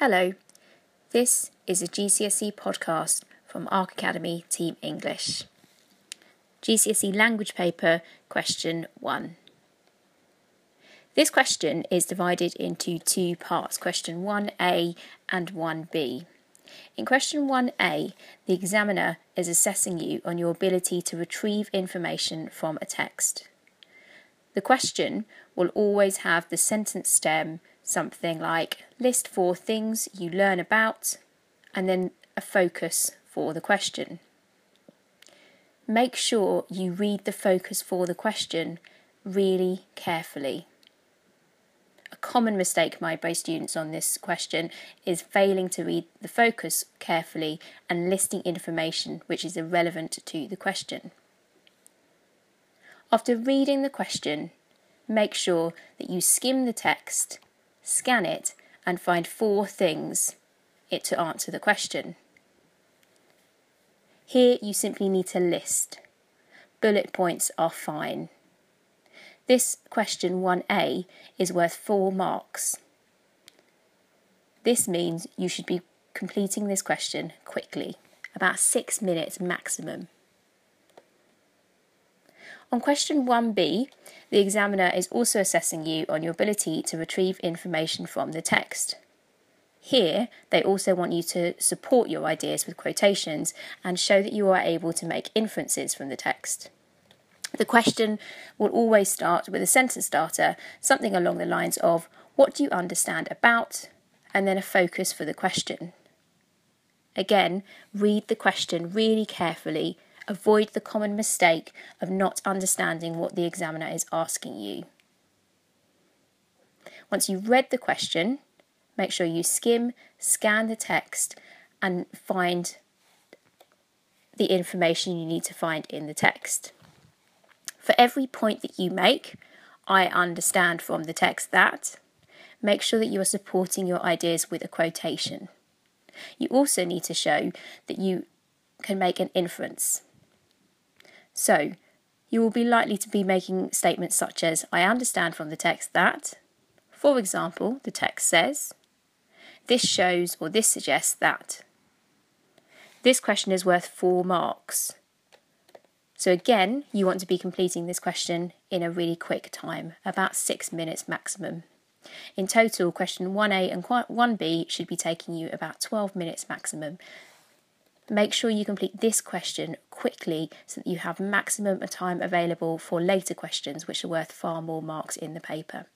Hello, this is a GCSE podcast from Ark Academy Team English. GCSE Language Paper Question 1. This question is divided into two parts, question 1a and 1b. In question 1a, the examiner is assessing you on your ability to retrieve information from a text. The question will always have the sentence stem something like list four things you learn about, and then a focus for the question. Make sure you read the focus for the question really carefully. A common mistake made by students on this question is failing to read the focus carefully and listing information which is irrelevant to the question. After reading the question, make sure that you skim the text scan it, and find four things it to answer the question. Here you simply need to list. Bullet points are fine. This question 1a is worth four marks. This means you should be completing this question quickly, about six minutes maximum. On question 1b, the examiner is also assessing you on your ability to retrieve information from the text. Here, they also want you to support your ideas with quotations and show that you are able to make inferences from the text. The question will always start with a sentence starter, something along the lines of, What do you understand about? and then a focus for the question. Again, read the question really carefully avoid the common mistake of not understanding what the examiner is asking you. Once you've read the question, make sure you skim, scan the text, and find the information you need to find in the text. For every point that you make, I understand from the text that, make sure that you are supporting your ideas with a quotation. You also need to show that you can make an inference. So, you will be likely to be making statements such as, I understand from the text that, for example, the text says, this shows or this suggests that. This question is worth four marks. So again, you want to be completing this question in a really quick time, about six minutes maximum. In total, question 1A and 1B should be taking you about 12 minutes maximum. Make sure you complete this question quickly so that you have maximum time available for later questions which are worth far more marks in the paper.